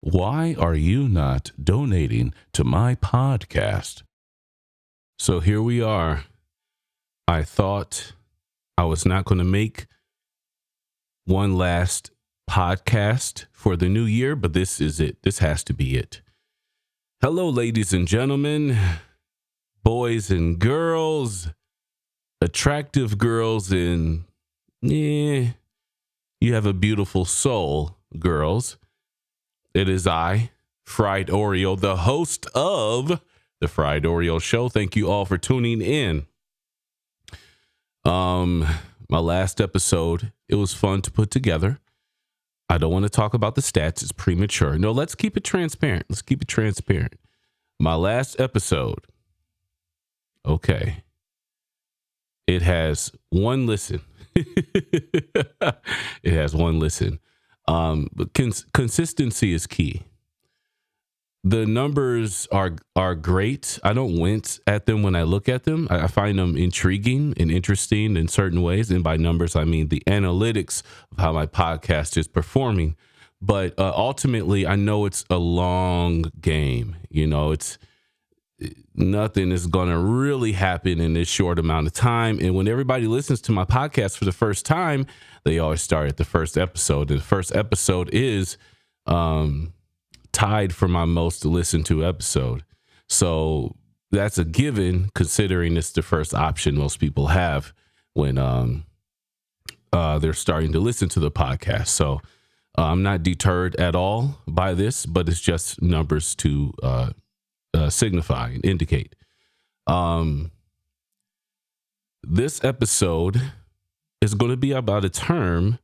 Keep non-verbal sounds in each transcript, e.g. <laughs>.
Why are you not donating to my podcast? So here we are. I thought I was not going to make one last podcast for the new year, but this is it. This has to be it. Hello, ladies and gentlemen, boys and girls, attractive girls, and yeah, you have a beautiful soul, girls. It is I, Fried Oreo, the host of the Fried Oreo Show. Thank you all for tuning in. Um, my last episode, it was fun to put together. I don't want to talk about the stats, it's premature. No, let's keep it transparent. Let's keep it transparent. My last episode, okay, it has one listen. <laughs> it has one listen. Um, but cons- consistency is key. The numbers are are great. I don't wince at them when I look at them. I, I find them intriguing and interesting in certain ways. And by numbers, I mean the analytics of how my podcast is performing. But uh, ultimately, I know it's a long game. You know, it's nothing is going to really happen in this short amount of time. And when everybody listens to my podcast for the first time, they always start at the first episode. And the first episode is um, tied for my most listened to episode. So that's a given considering it's the first option most people have when um, uh, they're starting to listen to the podcast. So uh, I'm not deterred at all by this, but it's just numbers to uh, uh, signify and indicate. Um, this episode is going to be about a term,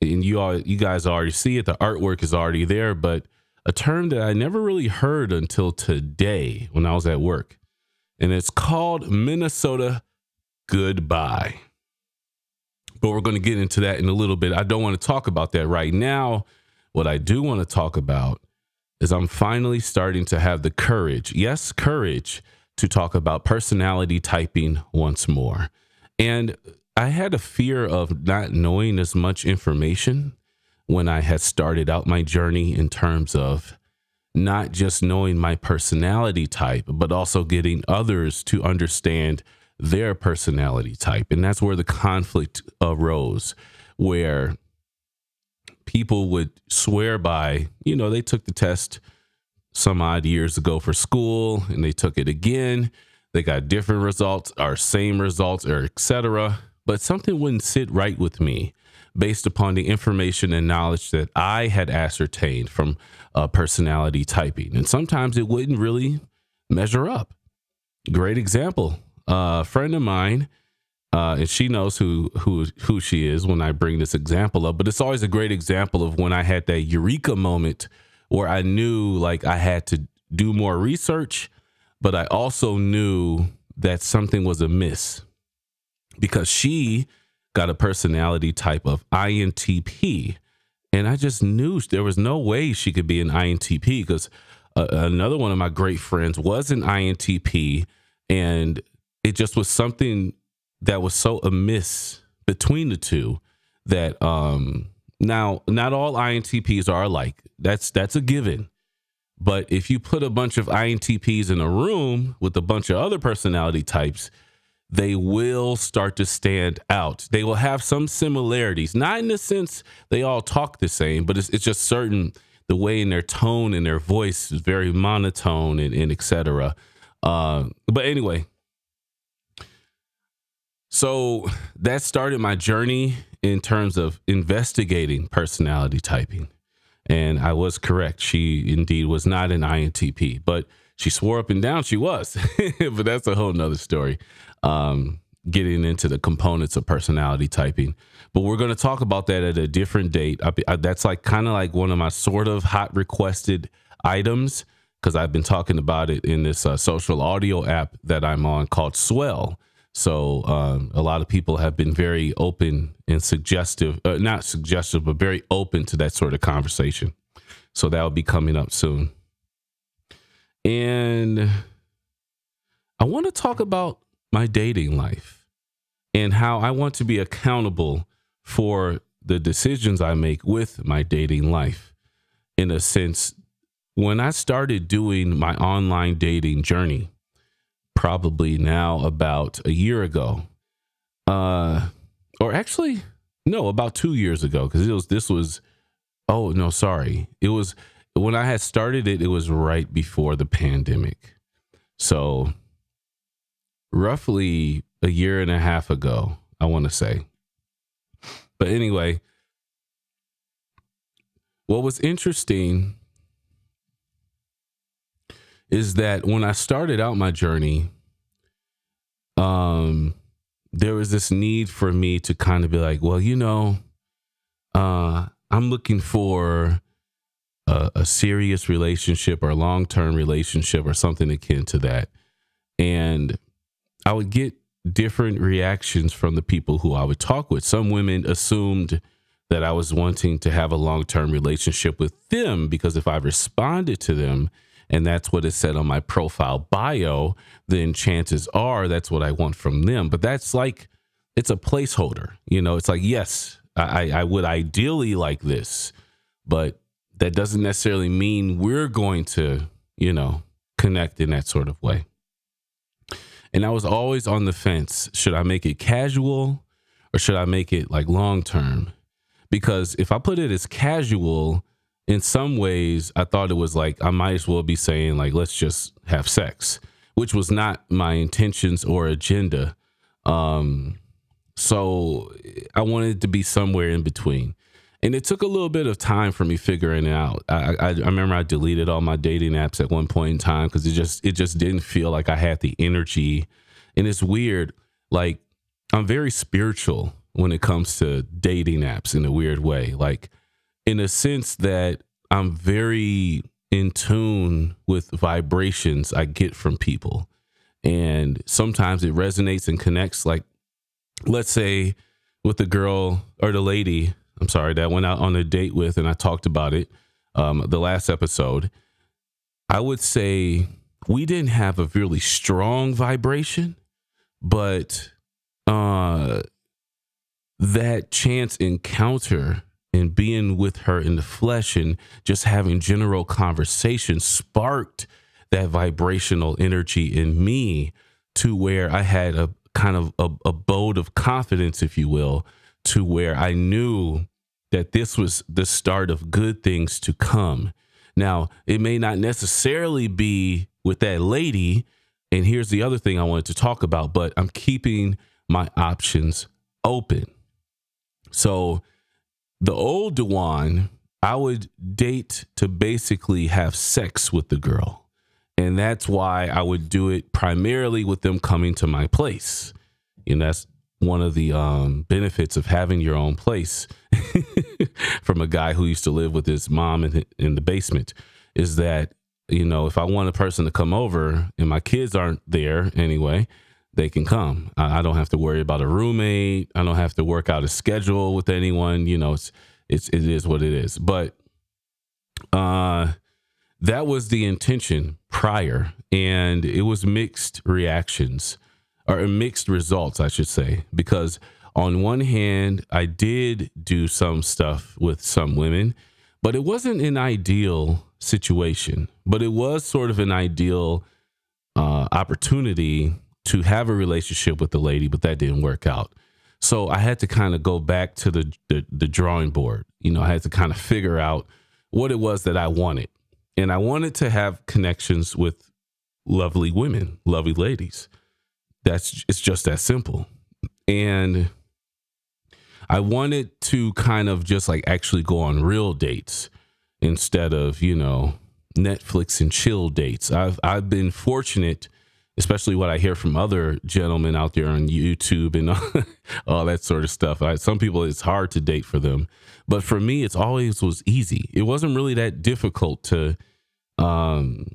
and you all, you guys already see it. The artwork is already there, but a term that I never really heard until today when I was at work, and it's called Minnesota goodbye. But we're going to get into that in a little bit. I don't want to talk about that right now. What I do want to talk about is I'm finally starting to have the courage, yes, courage, to talk about personality typing once more. And I had a fear of not knowing as much information when I had started out my journey in terms of not just knowing my personality type, but also getting others to understand their personality type. And that's where the conflict arose, where people would swear by, you know, they took the test some odd years ago for school and they took it again. They got different results or same results or etc. But something wouldn't sit right with me based upon the information and knowledge that I had ascertained from uh, personality typing. And sometimes it wouldn't really measure up. Great example. Uh, a friend of mine uh, and she knows who who who she is when I bring this example up. But it's always a great example of when I had that eureka moment where I knew like I had to do more research, but I also knew that something was amiss because she got a personality type of INTP, and I just knew there was no way she could be an INTP because uh, another one of my great friends was an INTP, and it just was something that was so amiss between the two that um now not all INTPs are alike. That's that's a given. But if you put a bunch of INTPs in a room with a bunch of other personality types, they will start to stand out. They will have some similarities, not in the sense they all talk the same, but it's, it's just certain the way in their tone and their voice is very monotone and, and etc. Uh, but anyway, so that started my journey in terms of investigating personality typing. And I was correct. She indeed was not an INTP, but she swore up and down she was. <laughs> but that's a whole nother story. Um, getting into the components of personality typing. But we're going to talk about that at a different date. I, I, that's like kind of like one of my sort of hot requested items because I've been talking about it in this uh, social audio app that I'm on called Swell. So um, a lot of people have been very open and suggestive, uh, not suggestive, but very open to that sort of conversation. So that will be coming up soon. And I want to talk about my dating life and how I want to be accountable for the decisions I make with my dating life. in a sense when I started doing my online dating journey, probably now about a year ago, uh, or actually, no, about two years ago, because it was this was, oh no, sorry, it was when I had started it. It was right before the pandemic, so roughly a year and a half ago, I want to say. But anyway, what was interesting is that when I started out my journey, um, there was this need for me to kind of be like, well, you know, uh, I'm looking for a, a serious relationship or a long term relationship or something akin to that. And I would get different reactions from the people who I would talk with. Some women assumed that I was wanting to have a long term relationship with them because if I responded to them, and that's what is said on my profile bio, then chances are that's what I want from them. But that's like, it's a placeholder. You know, it's like, yes, I, I would ideally like this, but that doesn't necessarily mean we're going to, you know, connect in that sort of way. And I was always on the fence. Should I make it casual or should I make it like long term? Because if I put it as casual, in some ways, I thought it was like I might as well be saying, like, let's just have sex, which was not my intentions or agenda. Um, so I wanted to be somewhere in between. And it took a little bit of time for me figuring it out. I, I, I remember I deleted all my dating apps at one point in time because it just it just didn't feel like I had the energy. And it's weird. Like I'm very spiritual when it comes to dating apps in a weird way. Like in a sense that I'm very in tune with vibrations I get from people. And sometimes it resonates and connects. Like, let's say with the girl or the lady, I'm sorry, that I went out on a date with and I talked about it um, the last episode. I would say we didn't have a really strong vibration, but uh, that chance encounter and being with her in the flesh and just having general conversation sparked that vibrational energy in me to where I had a kind of a, abode of confidence, if you will, to where I knew that this was the start of good things to come. Now, it may not necessarily be with that lady. And here's the other thing I wanted to talk about, but I'm keeping my options open. So, the old Dewan, I would date to basically have sex with the girl. And that's why I would do it primarily with them coming to my place. And that's one of the um, benefits of having your own place <laughs> from a guy who used to live with his mom in, in the basement is that, you know, if I want a person to come over and my kids aren't there anyway, they can come. I, I, don't have to worry about a roommate. I don't have to work out a schedule with anyone. You know, it's it's it is what it is. But uh that was the intention prior and it was mixed reactions or mixed results, I should say, because on one hand, I did do some stuff with some women, but it wasn't an ideal situation, but it was sort of an ideal uh, opportunity to have a relationship with the lady, but that didn't work out. So I had to kind of go back to the, the, the drawing board. You know, I had to kind of figure out what it was that I wanted, and I wanted to have connections with lovely women, lovely ladies. That's it's just that simple, and I wanted to kind of just like actually go on real dates instead of you know Netflix and chill dates. I've I've been fortunate especially what I hear from other gentlemen out there on YouTube and <laughs> all that sort of stuff. I, some people, it's hard to date for them, but for me, it's always was easy. It wasn't really that difficult to um,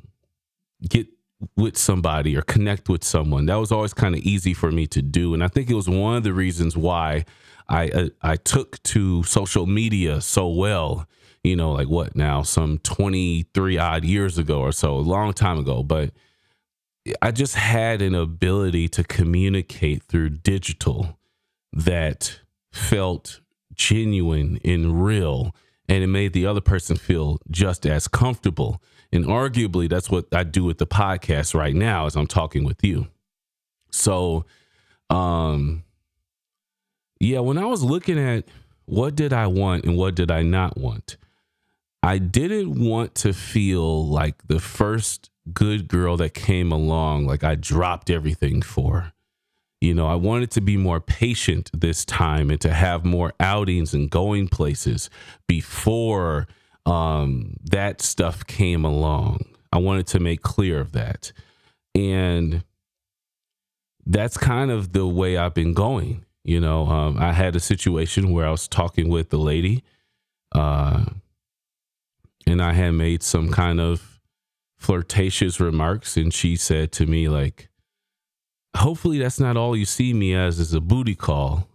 get with somebody or connect with someone. That was always kind of easy for me to do, and I think it was one of the reasons why I uh, I took to social media so well. You know, like what now? Some twenty three odd years ago or so, a long time ago, but I just had an ability to communicate through digital that felt genuine and real and it made the other person feel just as comfortable. And arguably, that's what I do with the podcast right now as I'm talking with you. So, um, yeah, when I was looking at what did I want and what did I not want, I didn't want to feel like the first good girl that came along, like I dropped everything for. You know, I wanted to be more patient this time and to have more outings and going places before um, that stuff came along. I wanted to make clear of that. And that's kind of the way I've been going. You know, um, I had a situation where I was talking with the lady, uh, and I had made some kind of flirtatious remarks, and she said to me, like, hopefully that's not all you see me as is a booty call.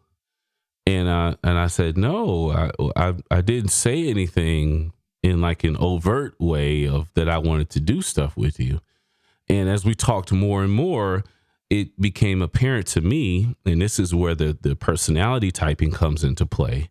And I and I said, no, I, I I didn't say anything in like an overt way of that I wanted to do stuff with you. And as we talked more and more, it became apparent to me, and this is where the the personality typing comes into play,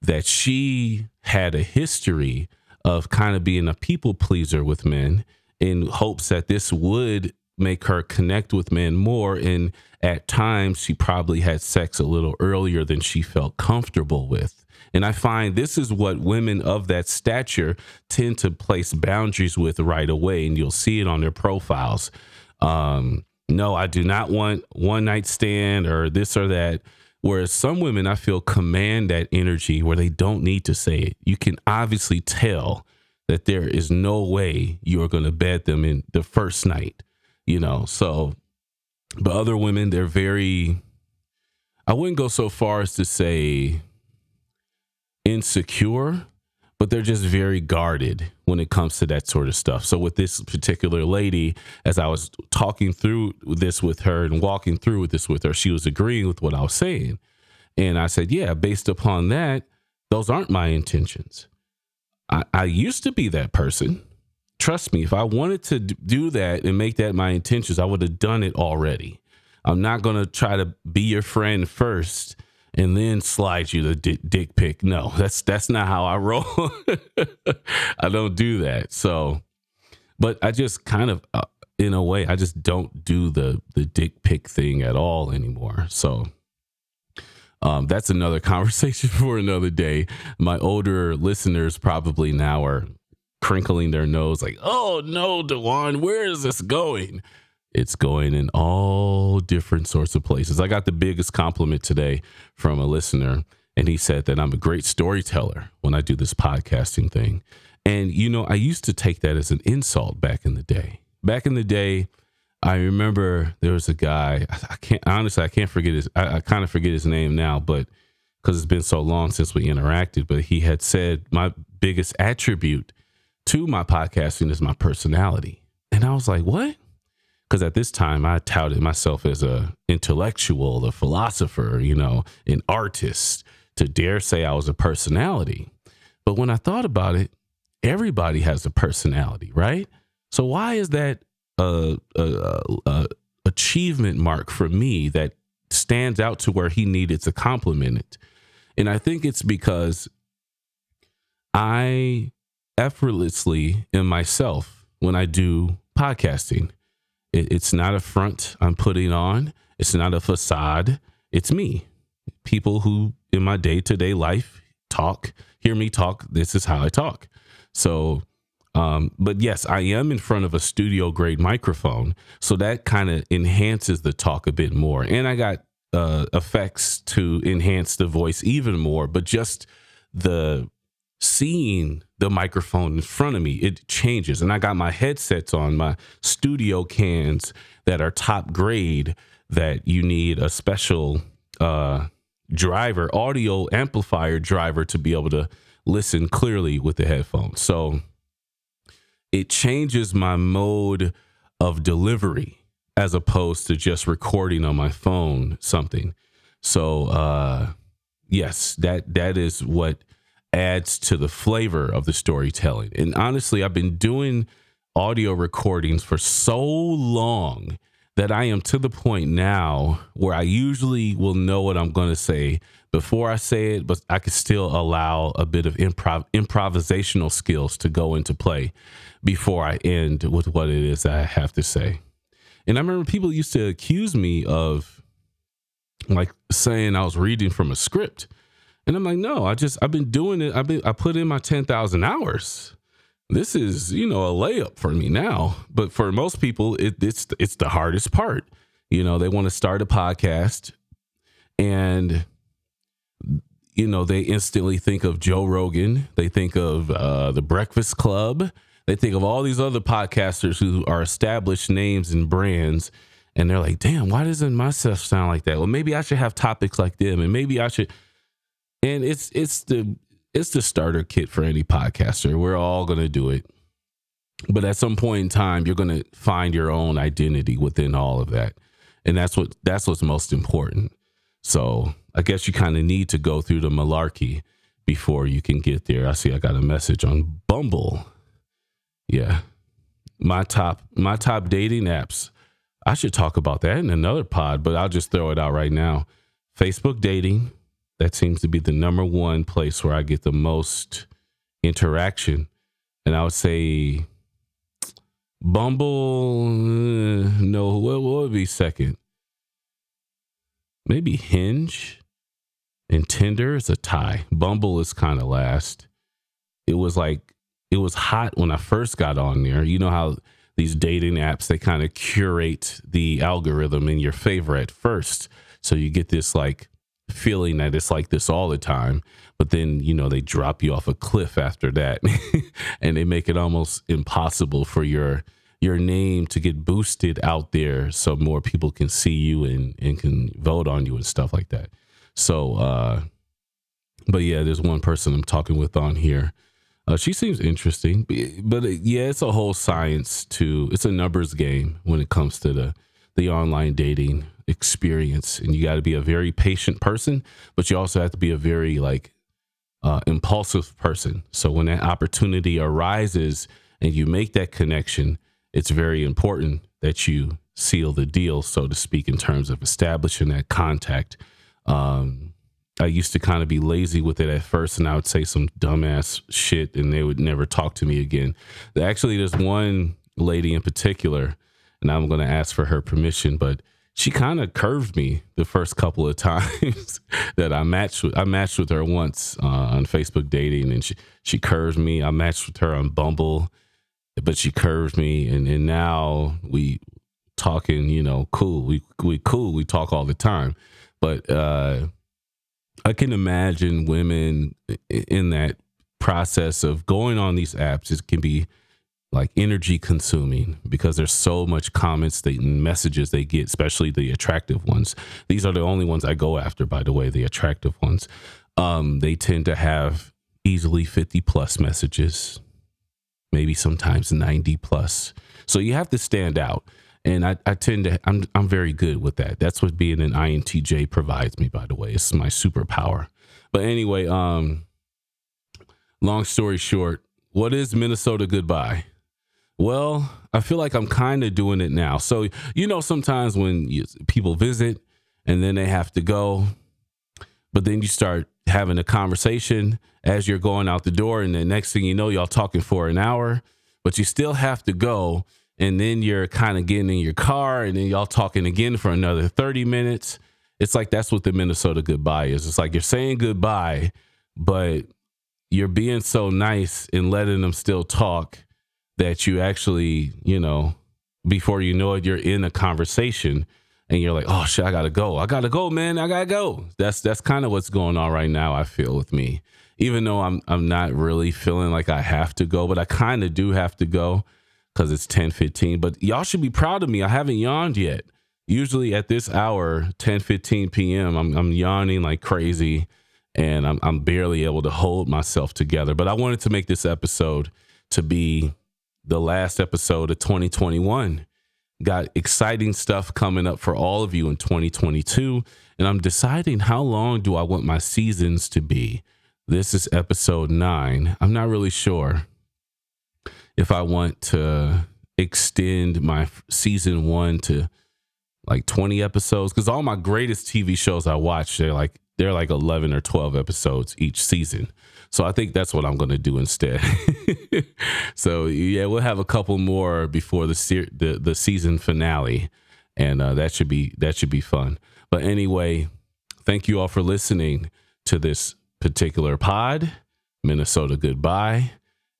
that she had a history of kind of being a people pleaser with men in hopes that this would make her connect with men more. And at times, she probably had sex a little earlier than she felt comfortable with. And I find this is what women of that stature tend to place boundaries with right away. And you'll see it on their profiles. Um, no, I do not want one night stand or this or that. Whereas some women, I feel, command that energy where they don't need to say it. You can obviously tell that there is no way you're going to bed them in the first night you know. So, but other women, they're very, I wouldn't go so far as to say insecure, but they're just very guarded when it comes to that sort of stuff. So, with this particular lady, as I was talking through this with her and walking through with this with her, she was agreeing with what I was saying. And I said, Yeah, based upon that, those aren't my intentions. I, I used to be that person trust me, if I wanted to do that and make that my intentions, I would have done it already. I'm not going to try to be your friend first and then slide you the dick, dick pic. No, that's that's not how I roll. <laughs> I don't do that. So, but I just kind of, uh, in a way, I just don't do the the dick pic thing at all anymore. So, um, that's another <laughs> conversation for another day. My older listeners probably now are crinkling their nose, like, oh no, Dewan, where is this going? It's going in all different sorts of places. I got the biggest compliment today from a listener, and he said that I'm a great storyteller when I do this podcasting thing. And, you know, I used to take that as an insult back in the day. Back in the day, I remember there was a guy, I can't, honestly, I can't forget his, I, I kind of forget his name now, but because it's been so long since we interacted, but he had said my biggest attribute to my podcasting is my personality. And I was like, what? Because at this time I touted myself as a intellectual, a philosopher, you know, an artist to dare say I was a personality. But when I thought about it, everybody has a personality, right? So why is that a, a, a achievement mark for me that stands out to where he needed to compliment it? And I think it's because I effortlessly in myself when I do podcasting. It, it's not a front I'm putting on, it's not a facade. It's me. People who in my day to day life talk, hear me talk. This is how I talk. So, um, but yes, I am in front of a studio grade microphone. So that kind of enhances the talk a bit more. And I got uh, effects to enhance the voice even more. But just the seeing the microphone in front of me, it changes. And I got my headsets on, my studio cans that are top grade that you need a special uh, driver, audio amplifier driver to be able to listen clearly with the headphones. So it changes my mode of delivery as opposed to just recording on my phone something. So uh yes, that that is what adds to the flavor of the storytelling. And honestly, I've been doing audio recordings for so long that I am to the point now where I usually will know what I'm going to say before I say it, but I can still allow a bit of improv improvisational skills to go into play before I end with what it is I have to say. And I remember people used to accuse me of like saying I was reading from a script. And I'm like, no, I just I've been doing it. I've been I put in my 10,000 hours. This is, you know, a layup for me now. But for most people, it, it's it's the hardest part. You know, they want to start a podcast and you know, they instantly think of Joe Rogan, they think of uh, the Breakfast Club, they think of all these other podcasters who are established names and brands, and they're like, damn, why doesn't my stuff sound like that? Well, maybe I should have topics like them, and maybe I should. And it's it's the it's the starter kit for any podcaster. We're all gonna do it, but at some point in time, you're gonna find your own identity within all of that, and that's what that's what's most important. So I guess you kind of need to go through the malarkey before you can get there. I see I got a message on Bumble. Yeah. My top my top dating apps. I should talk about that in another pod, but I'll just throw it out right now. Facebook dating, that seems to be the number one place where I get the most interaction. And I would say Bumble, uh, no, what, what would be second? Maybe Hinge and Tinder is a tie. Bumble is kind of last. It was like it was hot when I first got on there. You know how these dating apps they kind of curate the algorithm in your favor at first, so you get this like feeling that it's like this all the time. But then you know they drop you off a cliff after that, <laughs> and they make it almost impossible for your your name to get boosted out there so more people can see you and and can vote on you and stuff like that. So, uh, but yeah, there's one person I'm talking with on here uh, she seems interesting, but uh, yeah, it's a whole science to. It's a numbers game when it comes to the the online dating experience, and you got to be a very patient person, but you also have to be a very like uh, impulsive person. So when that opportunity arises and you make that connection, it's very important that you seal the deal, so to speak, in terms of establishing that contact. Um, I used to kind of be lazy with it at first, and I would say some dumbass shit, and they would never talk to me again. Actually, there's one lady in particular, and I'm going to ask for her permission, but she kind of curved me the first couple of <laughs> times that I matched with. I matched with her once uh, on Facebook dating, and she she curved me. I matched with her on Bumble, but she curved me, and and now we talking. You know, cool. We we cool. We talk all the time, but. uh I can imagine women in that process of going on these apps. It can be like energy consuming because there's so much comments and messages they get, especially the attractive ones. These are the only ones I go after, by the way, the attractive ones. Um, they tend to have easily 50 plus messages, maybe sometimes 90 plus. So you have to stand out and I, I tend to I'm I'm very good with that. That's what being an INTJ provides me. By the way, it's my superpower. But anyway, um, long story short, what is Minnesota goodbye? Well, I feel like I'm kind of doing it now. So you know, sometimes when you, people visit and then they have to go, but then you start having a conversation as you're going out the door, and the next thing you know, y'all talking for an hour, but you still have to go and then you're kind of getting in your car and then y'all talking again for another 30 minutes. It's like that's what the minnesota goodbye is. It's like you're saying goodbye but you're being so nice and letting them still talk that you actually you know before you know it you're in a conversation and you're like oh shit i gotta go. I gotta go man. I gotta go. That's that's kind of what's going on right now i feel with me. Even though i'm i'm not really feeling like i have to go but i kind of do have to go because it's 10 15. But y'all should be proud of me. I haven't yawned yet. Usually at this hour, 10 15 p.m., I'm, I'm yawning like crazy and I'm, I'm barely able to hold myself together. But I wanted to make this episode to be the last episode of 2021. Got exciting stuff coming up for all of you in 2022. And I'm deciding how long do I want my seasons to be. This is episode nine. I'm not really sure if I want to extend my season one to like 20 episodes because all my greatest TV shows I watch, they're like they're like 11 or 12 episodes each season. So I think that's what I'm going to do instead. <laughs> so yeah, we'll have a couple more before the se- the the season finale, and uh, that should be that should be fun. But anyway, thank you all for listening to this particular pod. Minnesota goodbye,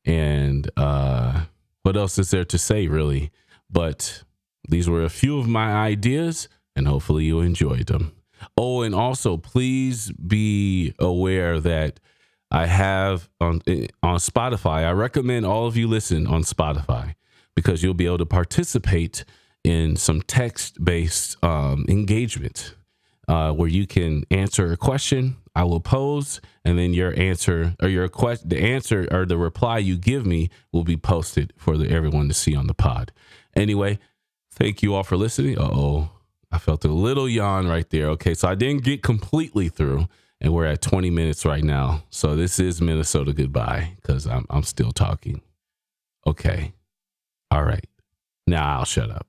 and uh, what else is there to say really? But these were a few of my ideas, and hopefully you enjoyed them. Oh, and also please be aware that I have on on Spotify. I recommend all of you listen on Spotify because you'll be able to participate in some text based um, engagement uh, where you can answer a question I will pose, and then your answer or your question, the answer or the reply you give me will be posted for the, everyone to see on the pod. Anyway, thank you all for listening. Uh oh, I felt a little yawn right there. Okay, so I didn't get completely through, and we're at 20 minutes right now. So this is Minnesota goodbye because I'm I'm still talking. Okay, all right. Now I'll shut up.